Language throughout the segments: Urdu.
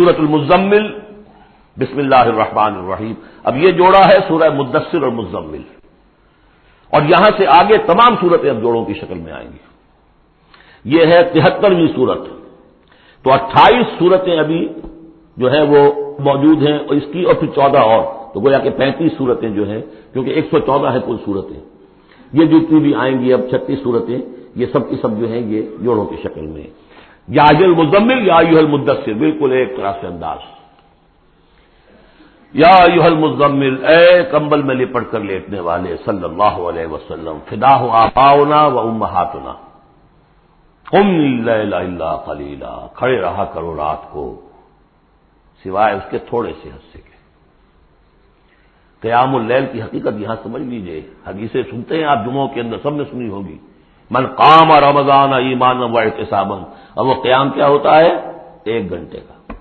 سورت المزمل. بسم اللہ الرحمن الرحیم. اب یہ جوڑا ہے سورہ مدثر اور مزمل. اور یہاں سے آگے تمام صورتیں اب جوڑوں کی شکل میں آئیں گی. یہ ہے تہترویں صورت تو اٹھائیس صورتیں ابھی جو ہے وہ موجود ہیں اور اس کی اور پھر چودہ اور. تو گویا کہ پینتیس صورتیں جو ہیں کیونکہ ایک سو چودہ ہے کل صورتیں یہ جتنی بھی آئیں گی اب چھتیس صورتیں یہ سب کی سب جو ہیں یہ جوڑوں کی شکل میں. یا المزمل یا یو المدثر، بالکل ایک طرح سے انداز۔ یا یو المزمل اے کمبل میں لپٹ کر لیٹنے والے صلی اللہ علیہ وسلم فدا ہو آپاؤنا و ام ہاتنا اللہ خلیلا کھڑے رہا کرو رات کو، سوائے اس کے تھوڑے سے حصے کے۔ قیام اللیل کی حقیقت یہاں سمجھ لیجیے، حدیثیں سنتے ہیں، آپ جمعوں کے اندر سب نے سنی ہوگی۔ من قام رمضان ایمان و احتسابن اور وہ قیام کیا ہوتا ہے؟ ایک گھنٹے کا۔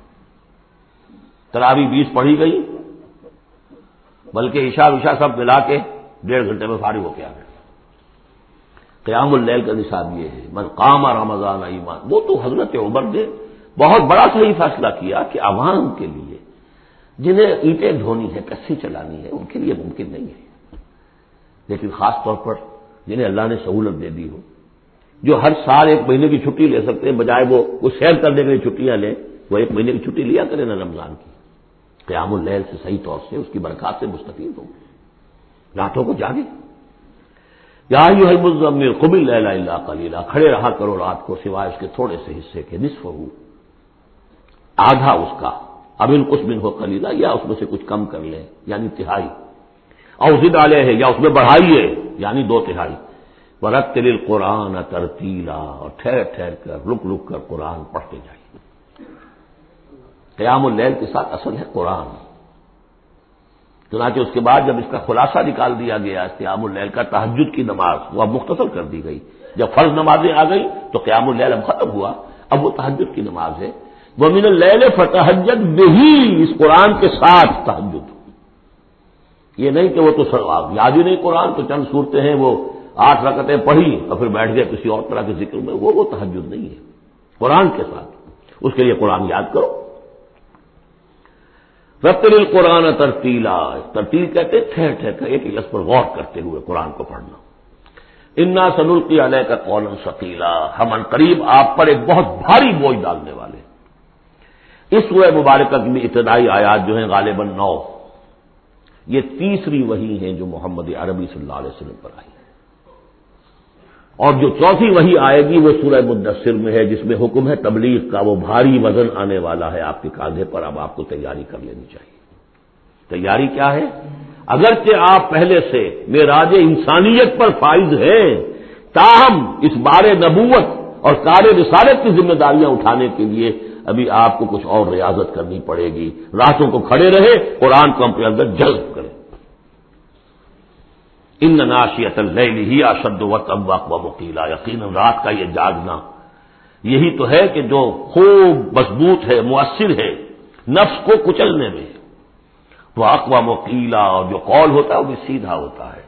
ترابی بیس پڑھی گئی، بلکہ عشاء وشا سب ملا کے ڈیڑھ گھنٹے میں فارغ ہو کے آ گئے۔ قیام اللیل کا نصاب یہ ہے، من قام رمضان ایمان۔ وہ تو حضرت عمر نے بہت بڑا صحیح فیصلہ کیا کہ عوام کے لیے جنہیں اینٹیں دھونی ہے کسی چلانی ہے ان کے لیے ممکن نہیں ہے۔ لیکن خاص طور پر جنہیں اللہ نے سہولت دے دی ہو جو ہر سال ایک مہینے کی چھٹی لے سکتے ہیں، بجائے وہ وہ سیر کرنے کے لیے چھٹیاں لیں، وہ ایک مہینے کی چھٹی لیا کرے نا رمضان کی۔ قیام اللیل سے صحیح طور سے، اس کی برکات سے مستفید ہوں۔ راتوں کو جاگے یا یو ہے قبل اللہ کلیلہ کھڑے رہا کرو رات کو، سوائے اس کے تھوڑے سے حصے کے نصف ہو۔ آدھا اس کا، اب ان کچھ بن ہو کلیلہ یا اس میں سے کچھ کم کر لیں یعنی تہائی۔ اور اسی ڈالے ہے یا اس میں بڑھائیے یعنی دو تہائی۔ ورت تل قرآن ترتیلا اور ٹھہر ٹھہر کر رک رک کر قرآن پڑھتے جائیے۔ قیام اللیل کے ساتھ اصل ہے قرآن۔ چنانچہ اس کے بعد جب اس کا خلاصہ نکال دیا گیا، قیام اللیل کا تحجد کی نماز، وہ اب مختصر کر دی گئی۔ جب فرض نمازیں آ گئی تو قیام اللیل اب ختم ہوا۔ اب وہ تحجد کی نماز ہے۔ وہ من اللیل فتحجد بہی، اس قرآن کے ساتھ تحجد یہ نہیں کہ وہ تو یاد ہی نہیں قرآن، تو چند صورتیں ہیں وہ آٹھ رکعتیں پڑھی اور پھر بیٹھ گئے کسی اور طرح کے ذکر میں، وہ وہ تحجد نہیں ہے۔ قرآن کے ساتھ۔ اس کے لیے قرآن یاد کرو۔ رتل قرآن ترتیلا۔ ترتیل کہتے ٹھہر ٹھہر کر، ایک لفظ پر غور کرتے ہوئے قرآن کو پڑھنا۔ انا سنل کی علیہ کا قولن شکیلا ہم ان قریب آپ پر ایک بہت بھاری بوجھ ڈالنے والے اس سورہ مبارکہ کی بھی ابتدائی آیات جو ہیں غالباً نو۔ یہ تیسری وہی ہیں جو محمد عربی صلی اللہ علیہ وسلم پر آئی۔ اور جو چوتھی وہی آئے گی وہ سورہ مدثر میں ہے، جس میں حکم ہے تبلیغ کا، وہ بھاری وزن آنے والا ہے آپ کے کاندھے پر، اب آپ کو تیاری کر لینی چاہیے۔ تیاری کیا ہے؟ اگرچہ آپ پہلے سے میراج انسانیت پر فائز ہیں، تاہم اس بار نبوت اور کار رسالت کی ذمہ داریاں اٹھانے کے لیے ابھی آپ کو کچھ اور ریاضت کرنی پڑے گی۔ راتوں کو کھڑے رہے، قرآن کو اپنے اندر جذب کرے ان ناشیت ہی اشد و تب و وکیلا یقین رات کا یہ جاگنا۔ یہی تو ہے کہ جو خوب مضبوط ہے، مؤثر ہے، نفس کو کچلنے میں۔ وہ اقوا وکیلا اور جو قول ہوتا ہے، وہ بھی سیدھا ہوتا ہے۔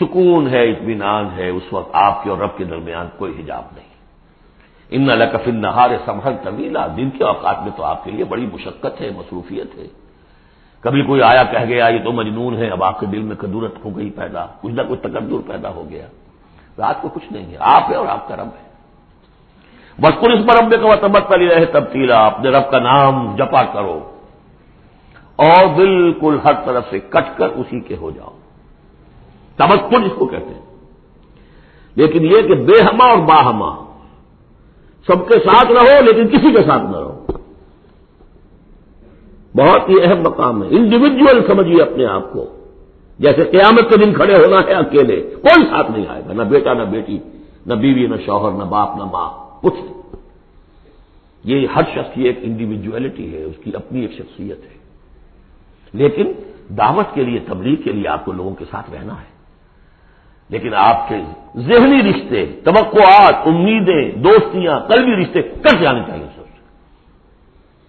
سکون ہے، اطمینان ہے، اس وقت آپ کے اور رب کے درمیان کوئی حجاب نہیں۔ ان الکفن نہار سمہر طویلا، دن کے اوقات میں تو آپ کے لیے بڑی مشقت ہے، مصروفیت ہے۔ کبھی کوئی آیا کہہ گیا، یہ تو مجنون ہے، اب آپ کے دل میں کدورت ہو گئی پیدا، کچھ نہ کچھ تقدر پیدا ہو گیا. رات کو کچھ نہیں ہے، آپ ہے اور آپ کا رب ہے۔ بسکر اس پر رب کا تبت پلی رہے تبدیلا اپنے رب کا نام جپا کرو۔ اور بالکل ہر طرف سے کٹ کر اسی کے ہو جاؤ۔ تبکر اس کو کہتے ہیں۔ لیکن یہ کہ بے ہما اور باہما سب کے ساتھ رہو لیکن کسی کے ساتھ نہ رہو۔ بہت ہی اہم مقام ہے۔ انڈیویجل سمجھیے اپنے آپ کو۔ جیسے قیامت کے دن کھڑے ہونا ہے اکیلے، کوئی ساتھ نہیں آئے گا، نہ بیٹا، نہ بیٹی، نہ بیوی، نہ شوہر، نہ باپ، نہ ماں، کچھ نہیں۔ یہ ہر شخص کی ایک انڈیویجویلٹی ہے، اس کی اپنی ایک شخصیت ہے۔ لیکن دعوت کے لیے، تبلیغ کے لیے آپ کو لوگوں کے ساتھ رہنا ہے۔ لیکن آپ کے ذہنی رشتے، توقعات، امیدیں، دوستیاں، قلبی رشتے کٹ جانے چاہیے۔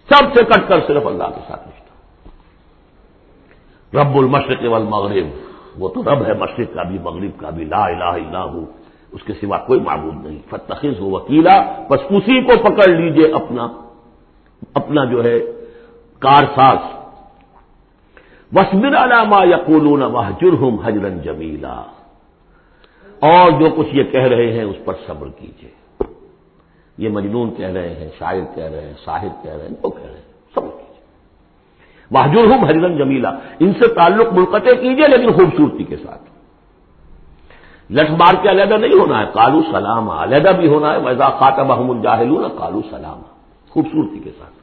سب سے کٹ کر صرف اللہ کے ساتھ رشتہ۔ رب المشرق والمغرب، وہ تو رب ہے مشرق کا بھی، مغرب کا بھی، لا الہ الا ہو، اس کے سوا کوئی معبود نہیں۔ فتخص ہو وکیلا، بس اسی کو پکڑ لیجیے اپنا اپنا جو ہے کارساز۔ وسمر علامہ یقول جرہم حجرن جمیلا اور جو کچھ یہ کہہ رہے ہیں، اس پر صبر کیجیے یہ مجنون کہہ رہے ہیں، شاعر کہہ رہے ہیں شاہر کہہ رہے ہیں، وہ کہہ رہے ہیں صبر کیجیے واہجر ہوں ہریرن جمیلا ان سے تعلق منقطع کیجیے لیکن خوبصورتی کے ساتھ۔ لٹ مار کے علیحدہ نہیں ہونا ہے کالو سلام، علیحدہ بھی ہونا ہے ویزا خاطہ محمود الجاہل کالو سلام خوبصورتی کے ساتھ۔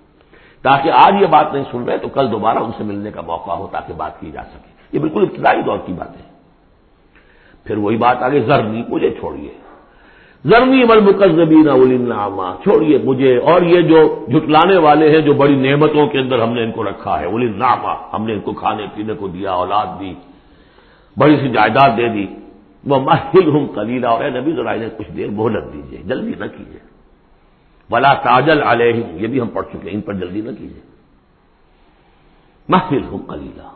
تاکہ آج یہ بات نہیں سن رہے تو کل دوبارہ ان سے ملنے کا موقع ہو تاکہ بات کی جا سکے۔ یہ بالکل ابتدائی دور کی بات ہے پھر وہی بات آگے زرنی مجھے چھوڑیے۔ زرنی مل مقزبین اولنامہ چھوڑیے مجھے اور یہ جو جھٹلانے والے ہیں جو بڑی نعمتوں کے اندر ہم نے ان کو رکھا ہے اولنامہ ہم نے ان کو کھانے پینے کو دیا، اولاد دی، بڑی سی جائیداد دے دی۔ وہ محل ہوں کلیلہ اور نبی ذرا انہیں کچھ دیر مہلت دیجیے جلدی نہ کیجیے بلا تاجل علیہ یہ بھی ہم پڑھ چکے ہیں، ان پر جلدی نہ کیجیے محفل ہوں کلیلہ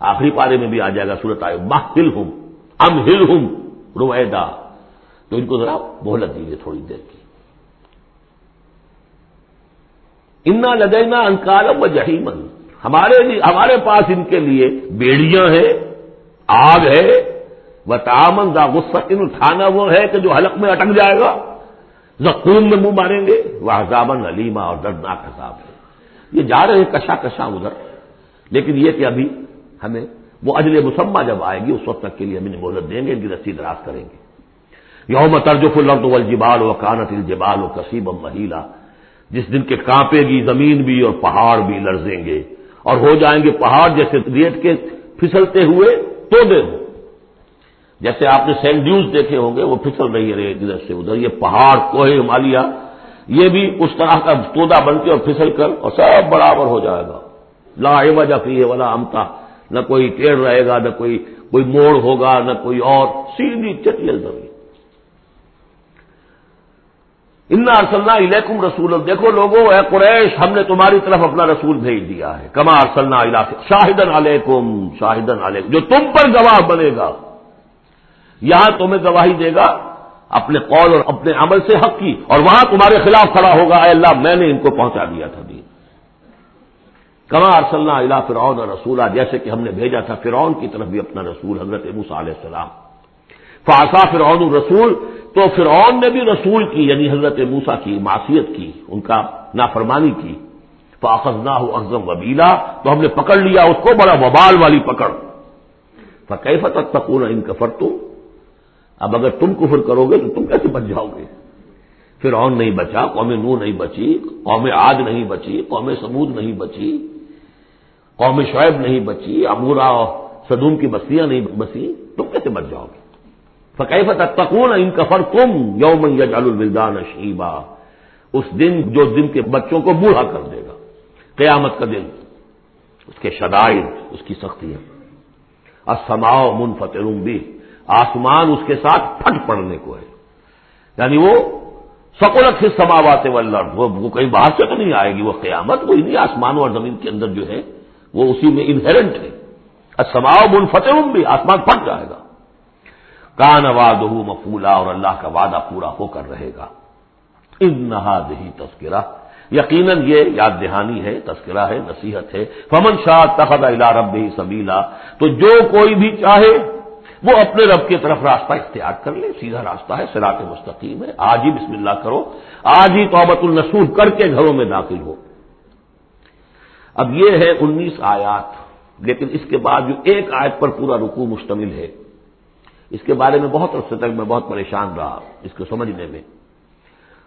آخری پارے میں بھی آ جائے گا صورت آئے محفل ہوں ام ہل ہوں رویدا تو ان کو ذرا مہلت دیجیے تھوڑی دیر کی۔ انا لدینا انکالم و جہیمن ہمارے ہمارے پاس ان کے لیے بیڑیاں ہیں، آگ ہے وہ تامن دا غصہ ان اٹھانا وہ ہے کہ جو حلق میں اٹک جائے گا۔ زخون میں منہ ماریں گے۔ وہ عذابن علیما اور دردناک عذاب ہے۔ یہ جا رہے ہیں کشا کشا ادھر۔ لیکن یہ کہ ابھی ہمیں وہ اجل مسمہ جب آئے گی، اس وقت تک کے لیے ہم انہیں مہلت دیں گے، ان کی رسی دراز کریں گے۔ یوم ترجف الرد والجبال و کانت الجبال و کسیب مہیلا۔ جس دن کے کانپے گی، زمین بھی اور پہاڑ بھی لرزیں گے۔ اور ہو جائیں گے پہاڑ جیسے ریت کے پھسلتے ہوئے تو دے ہوں جیسے آپ نے سینڈیوز دیکھے ہوں گے، وہ پھسل رہی ہے ادھر سے ادھر۔ یہ پہاڑ، کوہ، ہمالیہ، یہ بھی اس طرح کا تودا بن کے اور پھسل کر اور سب برابر ہو جائے گا۔ لا وجہ فی ہے والا امتا۔ نہ کوئی ٹیڑھ رہے گا، نہ کوئی کوئی موڑ ہوگا، نہ کوئی اور۔ سیدھی چٹیل زمین۔ ان ارسلنا الیکم رسول دیکھو لوگوں، اے قریش، ہم نے تمہاری طرف اپنا رسول بھیج دیا ہے۔ کما ارسلنا شاہدن علیکم شاہدن علیکم۔ جو تم پر گواہ بنے گا، یہاں تمہیں گواہی دے گا اپنے قول اور اپنے عمل سے حق کی، اور وہاں تمہارے خلاف کھڑا ہوگا۔ اے اللہ، میں نے ان کو پہنچا دیا تھا دین۔ کما ارسلنا اللہ فرعون اور رسولہ جیسے کہ ہم نے بھیجا تھا فرعون کی طرف بھی اپنا رسول، حضرت موسیٰ علیہ السلام۔ فاسا فرعون الرسول، تو فرعون نے بھی رسول کی یعنی حضرت موسا کی معصیت کی، ان کا نافرمانی کی۔ فاخذ نہ ہو اخذم وبیلا تو ہم نے پکڑ لیا، اس کو بڑا وبال والی پکڑ۔ فقیفت تکون ان کفر تو اب اگر تم کفر کرو گے تو تم کیسے بچ جاؤ گے؟ پھر اون نہیں بچا، قوم نو نہیں بچی، قوم آج نہیں بچی، قوم سمود نہیں بچی، قوم شعیب نہیں بچی، امورا صدوم کی بستیاں نہیں بسی، تم کیسے بچ جاؤ گے؟ فقیفت تکون ان کفر تم یوم یجعل الولدان شیبا اس دن جو دن کے بچوں کو بوڑھا کر دے گا۔ قیامت کا دن۔ اس کے شدائد، اس کی سختیاں۔ اسماؤ منفتر بھی آسمان اس کے ساتھ پھٹ پڑنے کو ہے۔ یعنی وہ سکولت سے سماوات وہ کہیں باہر سے تو نہیں آئے گی، وہ قیامت وہ انہیں آسمانوں اور زمین کے اندر جو ہے، وہ اسی میں انہرنٹ ہے۔ سماؤ منفتح بھی آسمان پھٹ جائے گا۔ کان واد مفولا اور اللہ کا وعدہ پورا ہو کر رہے گا۔ ان نہا دہی تذکرہ، یقیناً یہ یاد دہانی ہے، تذکرہ ہے، نصیحت ہے۔ فمن شاہ تخت الا رب سبیلا تو جو کوئی بھی چاہے، وہ اپنے رب کی طرف راستہ اختیار کر لے، سیدھا راستہ ہے سراط مستقیم ہے۔ آج ہی بسم اللہ کرو، آج ہی توبت النسور کر کے گھروں میں داخل ہو۔ اب یہ ہے انیس آیات، لیکن اس کے بعد جو ایک آیت پر پورا رکوع مشتمل ہے۔ اس کے بارے میں بہت عرصے تک میں بہت پریشان رہا، اس کو سمجھنے میں۔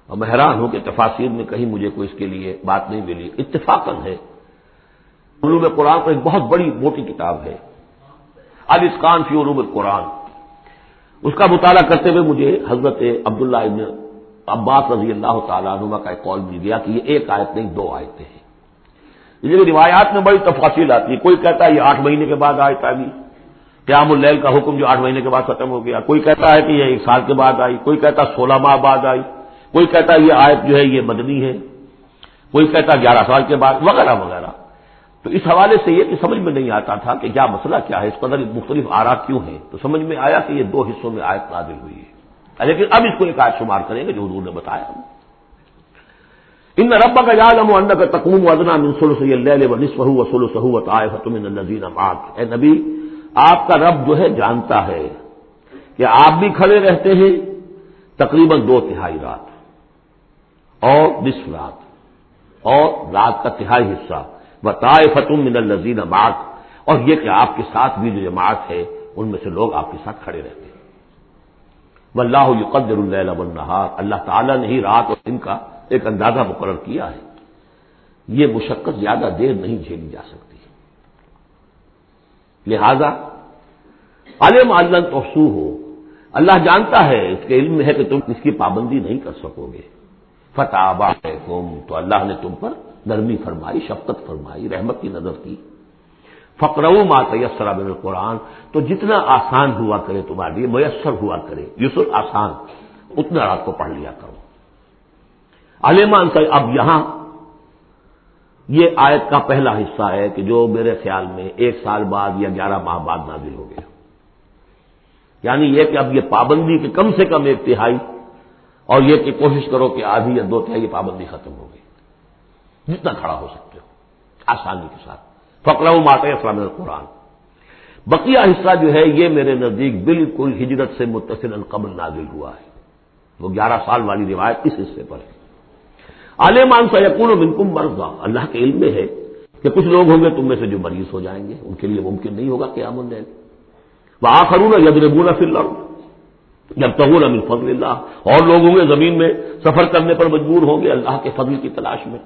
اور میں حیران ہوں کہ تفاصیر میں کہیں مجھے کوئی اس کے لیے بات نہیں ملی۔ اتفاقن ہے۔ علوم قرآن کو ایک بہت بڑی موٹی کتاب ہے۔ الاسکان فی علوم القرآن۔ اس کا مطالعہ کرتے ہوئے مجھے حضرت عبداللہ ابن عباس رضی اللہ تعالیٰ عنہ کا ایک کال مل گیا کہ یہ ایک آیت نہیں، دو آیتیں ہیں۔ یہ روایات میں بڑی تفاصیل آتی ہے، کوئی کہتا ہے یہ آٹھ مہینے کے بعد آیت آئی۔ قیام اللیل کا حکم جو آٹھ مہینے کے بعد ختم ہو گیا۔ کوئی کہتا ہے کہ یہ ایک سال کے بعد آئی، کوئی کہتا سولہ ماہ بعد آئی، کوئی کہتا ہے یہ آیت جو ہے یہ مدنی ہے، کوئی کہتا گیارہ سال کے بعد، وغیرہ وغیرہ۔ تو اس حوالے سے یہ کہ سمجھ میں نہیں آتا تھا کہ کیا مسئلہ کیا ہے، اس قدر مختلف آرا کیوں ہے تو سمجھ میں آیا کہ یہ دو حصوں میں آیت نازل ہوئی ہے۔ لیکن اب اس کو ایک آیت شمار کریں گے جو حضور نے بتایا۔ ان رب کا یادم و کا تقوم ادنا منسل سے و نصف و سلو سہوت آئے فتم اے نبی آپ کا رب جو ہے جانتا ہے کہ آپ بھی کھڑے رہتے ہیں تقریباً دو تہائی رات اور نصف رات اور رات کا تہائی حصہ۔ بتائے فتم من الزین اماق اور یہ کہ آپ کے ساتھ بھی جو جماعت ہے، ان میں سے لوگ آپ کے ساتھ کھڑے رہتے ہیں۔ واللہ یقدر اللیل والنہار اللہ تعالیٰ نے ہی رات اور دن کا ایک اندازہ مقرر کیا ہے۔ یہ مشقت زیادہ دیر نہیں جھیلی جا سکتی۔ لہذا علم علم توسو ہو۔ اللہ جانتا ہے، اس کے علم ہے کہ تم اس کی پابندی نہیں کر سکو گے۔ فتح تو اللہ نے تم پر نرمی فرمائی، شفقت فرمائی، رحمت کی نظر کی۔ فقرو ما تیسرا بن القرآن، تو جتنا آسان ہوا کرے تمہارے لیے، میسر ہوا کرے یوسف آسان، اتنا رات کو پڑھ لیا کرو۔ علیمان سے اب یہاں یہ آیت کا پہلا حصہ ہے کہ جو میرے خیال میں ایک سال بعد یا گیارہ ماہ بعد نازل ہو گیا۔ یعنی یہ کہ اب یہ پابندی کے کم سے کم ایک تہائی اور یہ کہ کوشش کرو کہ آدھی یا دو تہائی پابندی ختم ہو گئی۔ جتنا کھڑا ہو سکتے ہو، آسانی کے ساتھ۔ فکرا ماتے اسلام قرآن بقیہ حصہ جو ہے یہ میرے نزدیک بالکل ہجرت سے متصل القبل نازل ہوا ہے۔ وہ گیارہ سال والی روایت اس حصے پر ہے۔ عالمان سا یقون و مرضا۔ اللہ کے علم میں ہے کہ کچھ لوگ ہوں گے تم میں سے جو مریض ہو جائیں گے۔ ان کے لیے ممکن نہیں ہوگا کہ امن وہ آخرون یدربون فی اللہ جب تغور امن فضل اللہ۔ اور لوگ ہوں گے زمین میں سفر کرنے پر مجبور ہوں گے اللہ کے فضل کی تلاش میں۔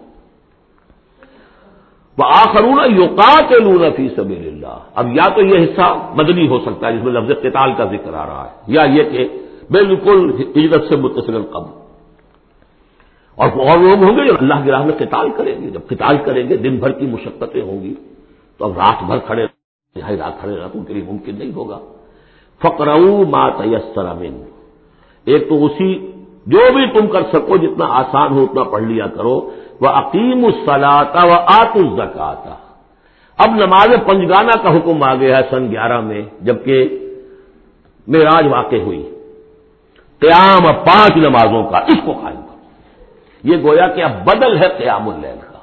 وہ آخرون یوکا کے لون فی سب اللہ۔ اب یا تو یہ حصہ مدنی ہو سکتا ہے جس میں لفظ قتال کا ذکر آ رہا ہے، یا یہ کہ بالکل ہجرت سے متصل قبل اور اور لوگ ہوں گے جو اللہ کی راہ میں قتال کریں گے۔ جب قتال کریں گے، دن بھر کی مشقتیں ہوں گی۔ تو اب رات بھر کھڑے رات کھڑے رہنا تو ان کے لیے ممکن نہیں ہوگا۔ فکرو ما تیسر امین ایک تو اسی، جو بھی تم کر سکو، جتنا آسان ہو، اتنا پڑھ لیا کرو۔ وہ عقیم السلاتا و آت الزکاتا اب نماز پنجگانہ کا حکم آ گیا ہے سن گیارہ میں، جبکہ معراج واقع ہوئی۔ قیام پانچ نمازوں کا، اس کو قائم۔ یہ گویا کہ اب بدل ہے قیام اللیل کا۔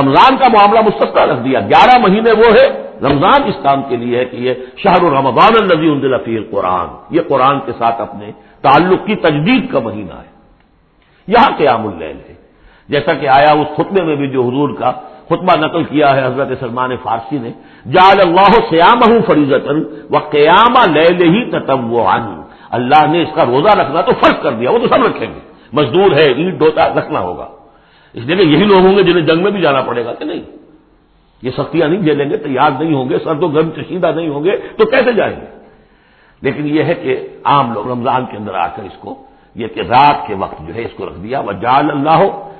رمضان کا معاملہ مستقل رکھ دیا۔ گیارہ مہینے وہ ہے۔ رمضان اس کام کے لیے ہے کہ یہ شہر الرمضان النزی الدل فی قرآن یہ قرآن کے ساتھ اپنے تعلق کی تجدید کا مہینہ ہے۔ یہاں قیام اللیل ہے۔ جیسا کہ آیا اس خطبے میں بھی جو حضور کا خطبہ نقل کیا ہے، حضرت سلمان فارسی نے جال اللہ سیام ہوں فریضت و قیام لے ہی تتم اللہ نے اس کا روزہ رکھنا تو فرق کر دیا، وہ تو سب رکھیں گے۔ مزدور ہے اینٹ ڈوتا رکھنا ہوگا۔ اس لیے کہ یہی لوگ ہوں گے جنہیں جنگ میں بھی جانا پڑے گا کہ نہیں۔ یہ سختیاں نہیں جھیلیں گے، تیار نہیں ہوں گے سرد و گرم چشیدہ نہیں ہوں گے، تو کیسے جائیں گے؟ لیکن یہ ہے کہ عام لوگ رمضان کے اندر آ کر اس کو، یہ کہ رات کے وقت جو ہے اس کو رکھ دیا۔ وہ جال اللہ ہو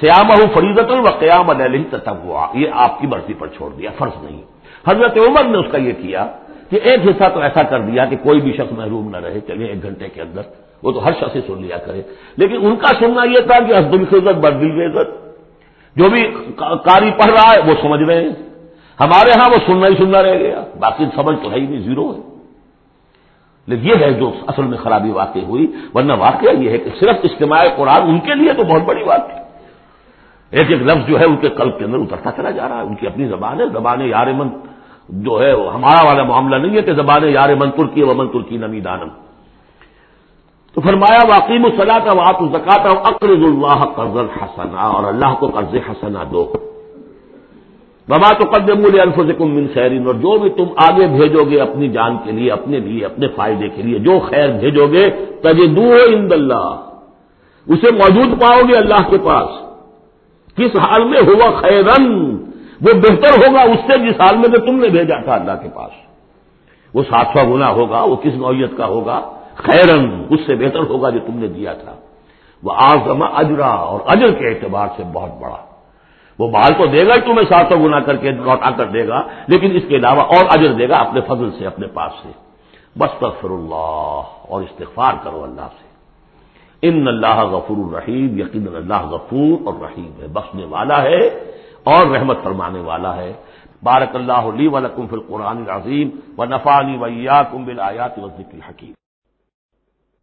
سیام ہوں فریضت و قیام علیہ ہوا یہ آپ کی مرضی پر چھوڑ دیا، فرض نہیں۔ حضرت عمر نے اس کا یہ کیا کہ ایک حصہ تو ایسا کر دیا کہ کوئی بھی شخص محروم نہ رہے چلے ایک گھنٹے کے اندر۔ وہ تو ہر شخص سن لیا کرے۔ لیکن ان کا سننا یہ تھا کہ حسب کی عزت بردل عزت جو بھی کاری پڑھ رہا ہے، وہ سمجھ رہے ہیں۔ ہمارے ہاں وہ سننا ہی سننا رہ گیا۔ باقی سمجھ تو ہے ہی نہیں، زیرو ہے۔ لیکن یہ ہے جو اصل میں خرابی واقع ہوئی، ورنہ واقعہ یہ ہے کہ صرف اجتماع قرآن ان کے لیے تو بہت بڑی بات ہے۔ ایک ایک لفظ جو ہے ان کے قلب کے اندر اترتا چلا جا رہا ہے، ان کی اپنی زبان ہے۔ زبان یار من جو ہے ہمارا والا معاملہ نہیں ہے کہ زبان یار من ترکی و من ترکی نمی دانم تو فرمایا واقعی صلاح کا واط زکات اقرض اللہ قرض حسنا اور اللہ کو قرض حسنا دو۔ بابا تو قدم الفظ من خیرین اور جو بھی تم آگے بھیجو گے اپنی جان کے لیے، اپنے لیے، اپنے فائدے کے لیے، جو خیر بھیجو گے تجدو اند اللہ اسے موجود پاؤ گے اللہ کے پاس۔ کس حال میں ہوا خیرن، وہ بہتر ہوگا اس سے جس حال میں تو تم نے بھیجا تھا اللہ کے پاس۔ وہ سات سو گنا ہوگا، وہ کس نوعیت کا ہوگا؟ خیرن، اس سے بہتر ہوگا جو تم نے دیا تھا۔ وہ آزما اجرا اور اجر کے اعتبار سے بہت بڑا۔ وہ مال تو دے گا، تمہیں سات سو گنا کر کے لوٹا کر دے گا، لیکن اس کے علاوہ اور اجر دے گا اپنے فضل سے، اپنے پاس سے۔ بس تفر اللہ اور استغفار کرو اللہ سے۔ ان اللہ غفور الرحیم، یقین اللہ غفور اور رحیم ہے۔ بخشنے والا ہے اور رحمت فرمانے والا ہے۔ بارک اللہ علی ولکم فی القرآن العظیم و نفانی ویا کم بل آیات وزق الحکیم۔